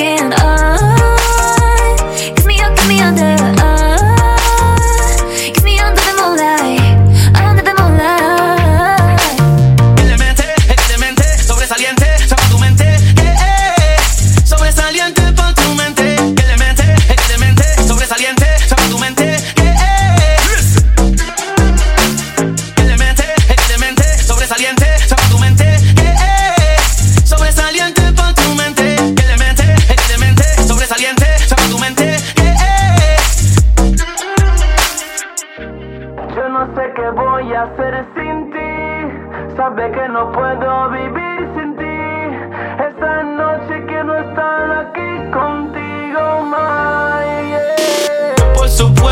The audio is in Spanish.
again. voy a hacer sin ti? Sabe que no puedo vivir sin ti. Esta noche que no estar aquí contigo, my. Por supuesto.